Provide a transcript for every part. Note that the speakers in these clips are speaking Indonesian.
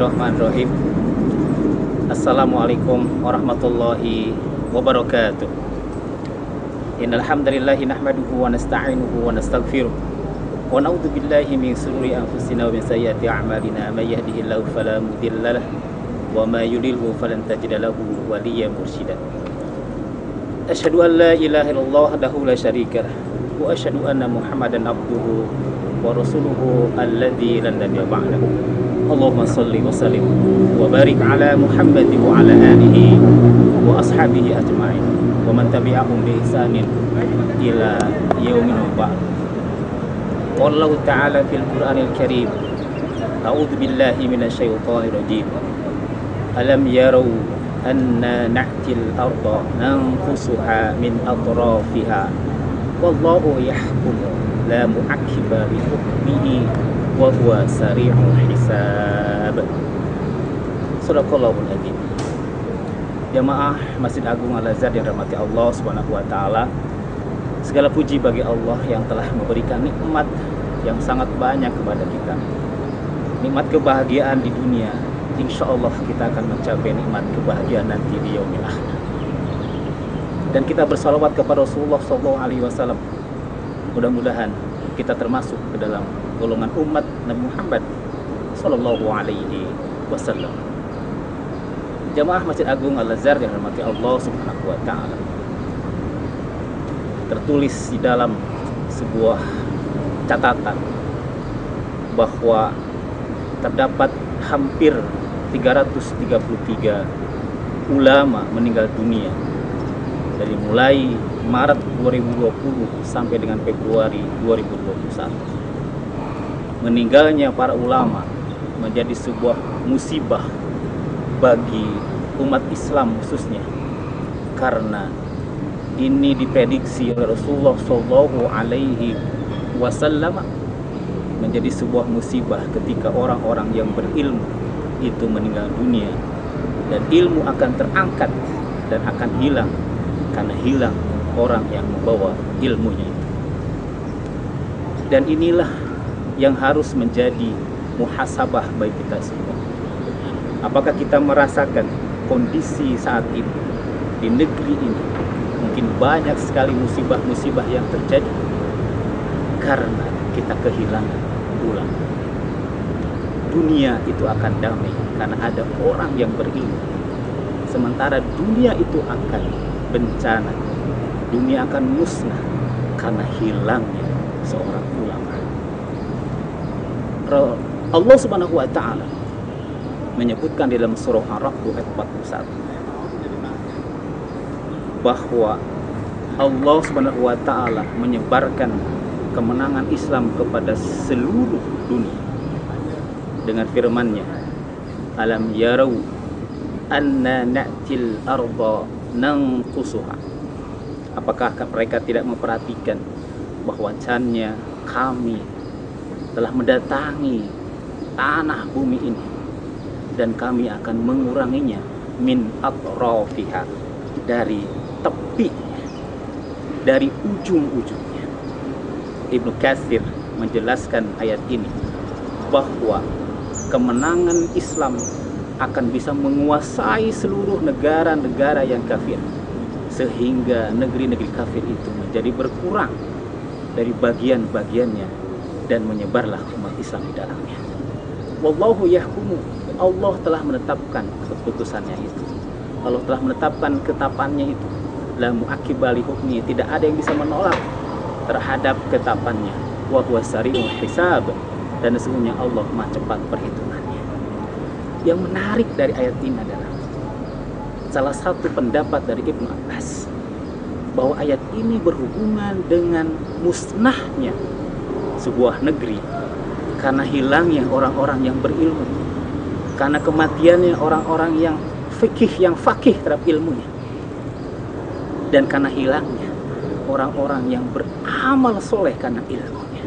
Bismillahirrahmanirrahim Assalamualaikum warahmatullahi wabarakatuh Innal hamdalillahi nahmaduhu wa nasta'inuhu wa nastaghfiruh wa na'udzu billahi min shururi anfusina wa min sayyiati a'malina may yahdihillahu fala mudilla wa may yudlilhu falan tajida lahu waliyyan mursyida Asyhadu an la ilaha illallah wahdahu la syarika lah wa asyhadu anna Muhammadan abduhu wa rasuluhu alladzi lan nabiyya ba'dahu اللهم صل وسلم وبارك على محمد وعلى آله وأصحابه أجمعين. ومن تبعهم بإحسان إلى يوم بعد. قال الله تعالى في القرآن الكريم أعوذ بالله من الشيطان الرجيم. ألم يروا أن نأتي الأرض ننقصها من أطرافها؟ والله يحكم لا معقب لحكمه. Wa huwa sari'ul hisab. Sadaqallahul adzim. Jamaah Masjid Agung Al Azhar yang dirahmati Allah Subhanahu wa taala. Segala puji bagi Allah yang telah memberikan nikmat yang sangat banyak kepada kita. Nikmat kebahagiaan di dunia. Insya Allah kita akan mencapai nikmat kebahagiaan nanti di yaumil akhir. Dan kita bersalawat kepada Rasulullah SAW. Mudah-mudahan kita termasuk ke dalam golongan umat Nabi Muhammad Sallallahu Alaihi Wasallam. Jamaah Masjid Agung Al Azhar yang dirahmati Allah Subhanahu Wa Taala. Tertulis di dalam sebuah catatan bahwa terdapat hampir 333 ulama meninggal dunia dari mulai Maret 2020 sampai dengan Februari 2021. Meninggalnya para ulama menjadi sebuah musibah bagi umat Islam khususnya karena ini diprediksi oleh Rasulullah Shallallahu Alaihi Wasallam menjadi sebuah musibah ketika orang-orang yang berilmu itu meninggal dunia dan ilmu akan terangkat dan akan hilang karena hilang orang yang membawa ilmunya. Dan inilah yang harus menjadi muhasabah bagi kita semua. Apakah kita merasakan kondisi saat ini di negeri ini mungkin banyak sekali musibah-musibah yang terjadi karena kita kehilangan ulama. Dunia itu akan damai karena ada orang yang berilmu. Sementara dunia itu akan bencana. Dunia akan musnah karena hilangnya seorang ulama. Allah Subhanahu wa taala menyebutkan di dalam surah Ar-Ra'd ayat 41 bahwa Allah Subhanahu wa taala menyebarkan kemenangan Islam kepada seluruh dunia. Dengan firman-Nya alam yarau anna na'til arda nangkusuha apakah mereka tidak memperhatikan bahwa cannya kami telah mendatangi tanah bumi ini. Dan kami akan menguranginya min atrafiha dari tepi dari ujung-ujungnya. Ibnu Katsir menjelaskan ayat ini bahwa kemenangan Islam akan bisa menguasai seluruh negara-negara yang kafir sehingga negeri-negeri kafir itu menjadi berkurang dari bagian-bagiannya dan menyebarlah umat Islam di dalamnya. Wallahu yahkumu. Allah telah menetapkan keputusannya itu. Allah telah menetapkan ketapannya itu. La muakibali hukmi. Tidak ada yang bisa menolak terhadap ketapannya. Wa huwa hisab. Dan sesungguhnya Allah maha cepat perhitungannya. Yang menarik dari ayat ini adalah salah satu pendapat dari Ibnu Abbas bahwa ayat ini berhubungan dengan musnahnya sebuah negeri karena hilangnya orang-orang yang berilmu karena kematiannya orang-orang yang fikih yang fakih terhadap ilmunya dan karena hilangnya orang-orang yang beramal soleh karena ilmunya.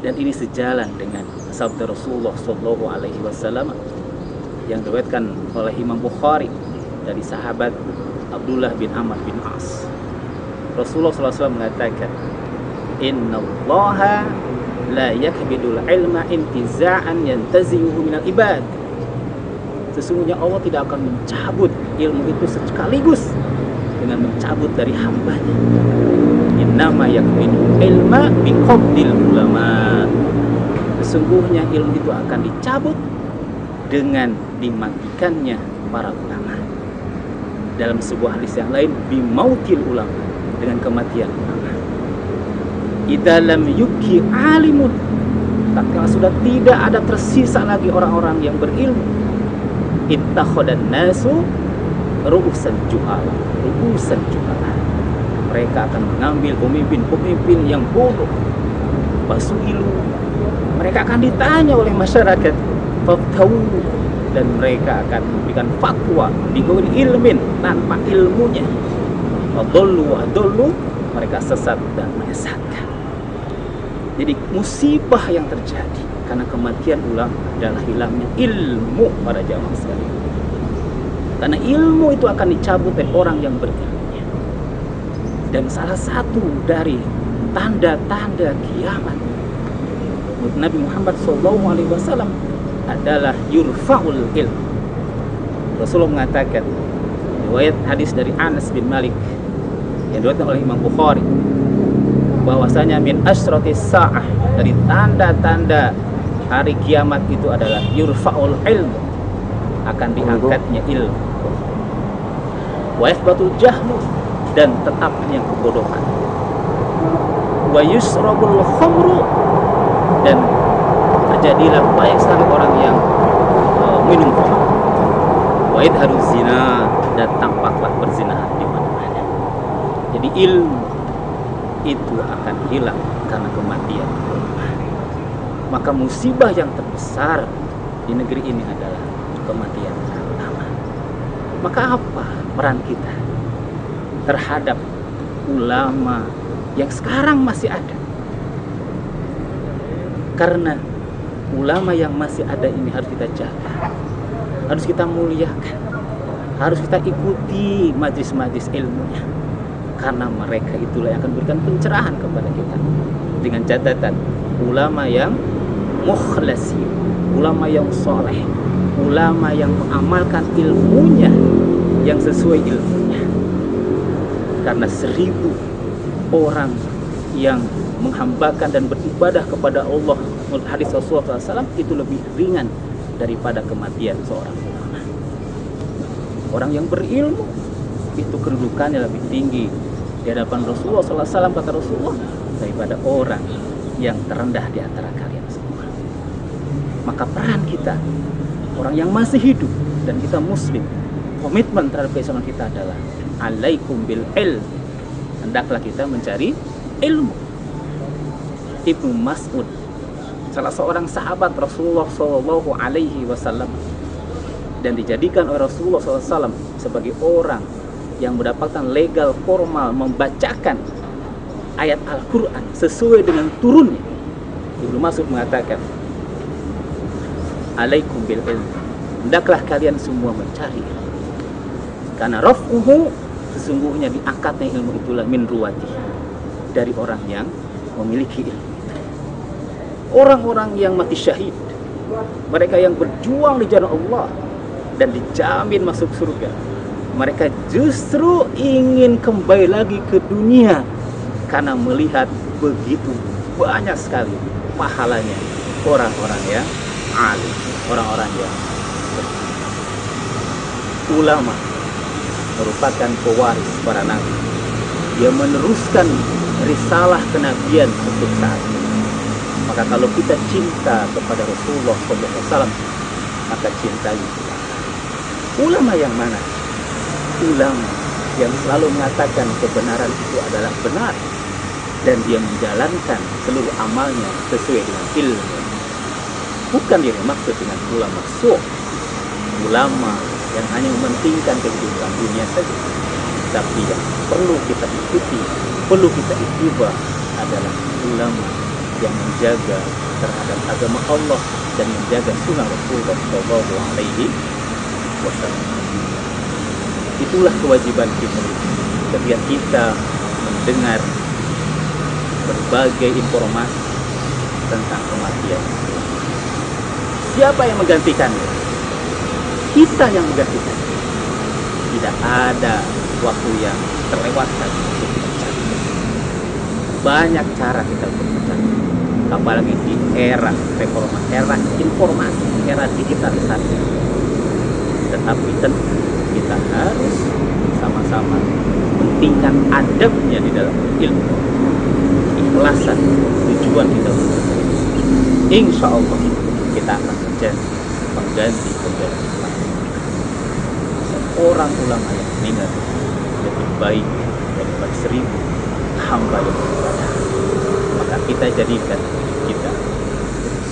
Dan ini sejalan dengan sabda Rasulullah Shallallahu Alaihi Wasallam yang diriwayatkan oleh Imam Bukhari dari sahabat Abdullah bin Amr bin As. Rasulullah SAW mengatakan Inna allaha la yakbidul ilma intiza'an yantazi'uhu minal ibad. Sesungguhnya Allah tidak akan mencabut ilmu itu sekaligus dengan mencabut dari hambanya. Innama yakbidul ilma biqabdil ulama. Sesungguhnya ilmu itu akan dicabut dengan dimatikannya para ulama. Dalam sebuah hadis yang lain bimautil ulama dengan kematian. ulama idalam yuki alimun. Tatkala sudah tidak ada tersisa lagi orang-orang yang berilmu ittakhadan nasu ru'usan juhala ru'usan juhala mereka akan mengambil pemimpin-pemimpin yang bodoh basuilu mereka akan ditanya oleh masyarakat fatwahu dan mereka akan memberikan fatwa di ilmin tanpa ilmunya. Wadollu wadollu mereka sesat dan menyesatkan jadi musibah yang terjadi karena kematian ulang adalah hilangnya ilmu pada jamaah sekalian karena ilmu itu akan dicabut oleh orang yang berilmu dan salah satu dari tanda-tanda kiamat Nabi Muhammad SAW adalah yurfa'ul ilm. Rasulullah mengatakan riwayat hadis dari Anas bin Malik yang diriwayatkan oleh Imam Bukhari bahwasanya min asratis sa'ah dari tanda-tanda hari kiamat itu adalah yurfa'ul ilm akan diangkatnya ilmu. Wa yathbatul jahlu dan tetapnya kebodohan wa yusrabul khamru dan terjadilah sekali orang yang uh, minum khamr wa harus zina dan tampaklah berzinahan di mana-mana. Jadi ilmu itu akan hilang karena kematian. Maka musibah yang terbesar di negeri ini adalah kematian pertama. Maka apa peran kita terhadap ulama yang sekarang masih ada? Karena ulama yang masih ada ini harus kita jaga harus kita muliakan harus kita ikuti majlis-majlis ilmunya karena mereka itulah yang akan berikan pencerahan kepada kita. Dengan catatan ulama yang mukhlasi ulama yang soleh ulama yang mengamalkan ilmunya yang sesuai ilmunya. Karena seribu orang yang menghambakan dan beribadah kepada Allah menurut hadis Rasulullah SAW itu lebih ringan daripada kematian seorang ulama. Orang yang berilmu itu kedudukannya lebih tinggi di hadapan Rasulullah SAW kata Rasulullah daripada orang yang terendah di antara kalian semua. Maka peran kita orang yang masih hidup dan kita muslim komitmen terhadap keislaman kita adalah alaikum bil ilm hendaklah kita mencari ilmu Ibnu Mas'ud salah seorang sahabat Rasulullah Shallallahu Alaihi Wasallam dan dijadikan oleh Rasulullah SAW sebagai orang yang mendapatkan legal formal membacakan ayat Al-Quran sesuai dengan turunnya. Ibnu Mas'ud mengatakan, Alaikum bil ilm. Hendaklah kalian semua mencari Karena raf'uhu sesungguhnya diangkatnya ilmu itulah min ruwati dari orang yang memiliki ilmu orang-orang yang mati syahid mereka yang berjuang di jalan Allah dan dijamin masuk surga mereka justru ingin kembali lagi ke dunia karena melihat begitu banyak sekali pahalanya. Orang-orang yang alim orang-orang yang ulama merupakan pewaris para nabi. Dia meneruskan risalah kenabian untuk saat ini. Maka kalau kita cinta kepada Rasulullah SAW, maka cintai. Ulama yang mana? Ulama yang selalu mengatakan kebenaran itu adalah benar dan dia menjalankan seluruh amalnya sesuai dengan ilmu. Bukan yang dimaksud dengan ulama suh, ulama yang hanya mementingkan kehidupan dunia saja, tapi yang perlu kita ikuti, perlu kita itiba adalah ulama yang menjaga terhadap agama Allah dan menjaga sunnah Rasulullah Shallallahu Alaihi Wasallam. Itulah kewajiban kita ketika kita mendengar berbagai informasi tentang kematian. Siapa yang menggantikannya? Kita yang menggantikan. Tidak ada waktu yang terlewatkan untuk mencari. Banyak cara kita untuk mencari. Apalagi di era reformasi, era informasi, era digitalisasi. Tetapi tentu kita harus sama-sama pentingkan adabnya di dalam ilmu. Ikhlasan tujuan kita insya Allah kita akan menjadi pengganti pengganti seorang ulama yang meninggal lebih baik daripada seribu hamba yang beribadah maka kita jadikan kita terus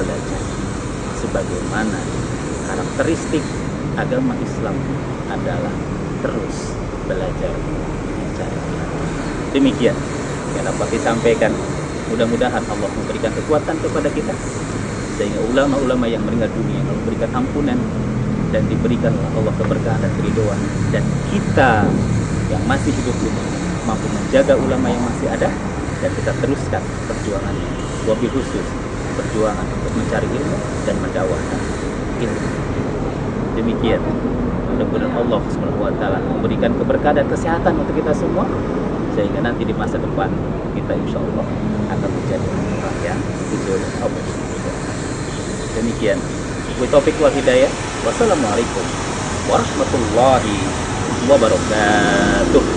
belajar sebagaimana karakteristik agama Islam adalah terus belajar mencari demikian yang dapat disampaikan. Mudah-mudahan Allah memberikan kekuatan kepada kita sehingga ulama-ulama yang meninggal dunia Allah berikan ampunan dan diberikan Allah keberkahan dan keriduan. Dan kita yang masih hidup ini mampu menjaga ulama yang masih ada dan kita teruskan perjuangannya. Wabil khusus perjuangan untuk mencari ilmu dan mendawahkan ilmu demikian. Mudah-mudahan Allah taala memberikan keberkahan dan kesehatan untuk kita semua sehingga nanti di masa depan kita insya Allah akan menjadi orang yang dijodoh Allah demikian. Taufiq wal hidayah. Wassalamualaikum warahmatullahi wabarakatuh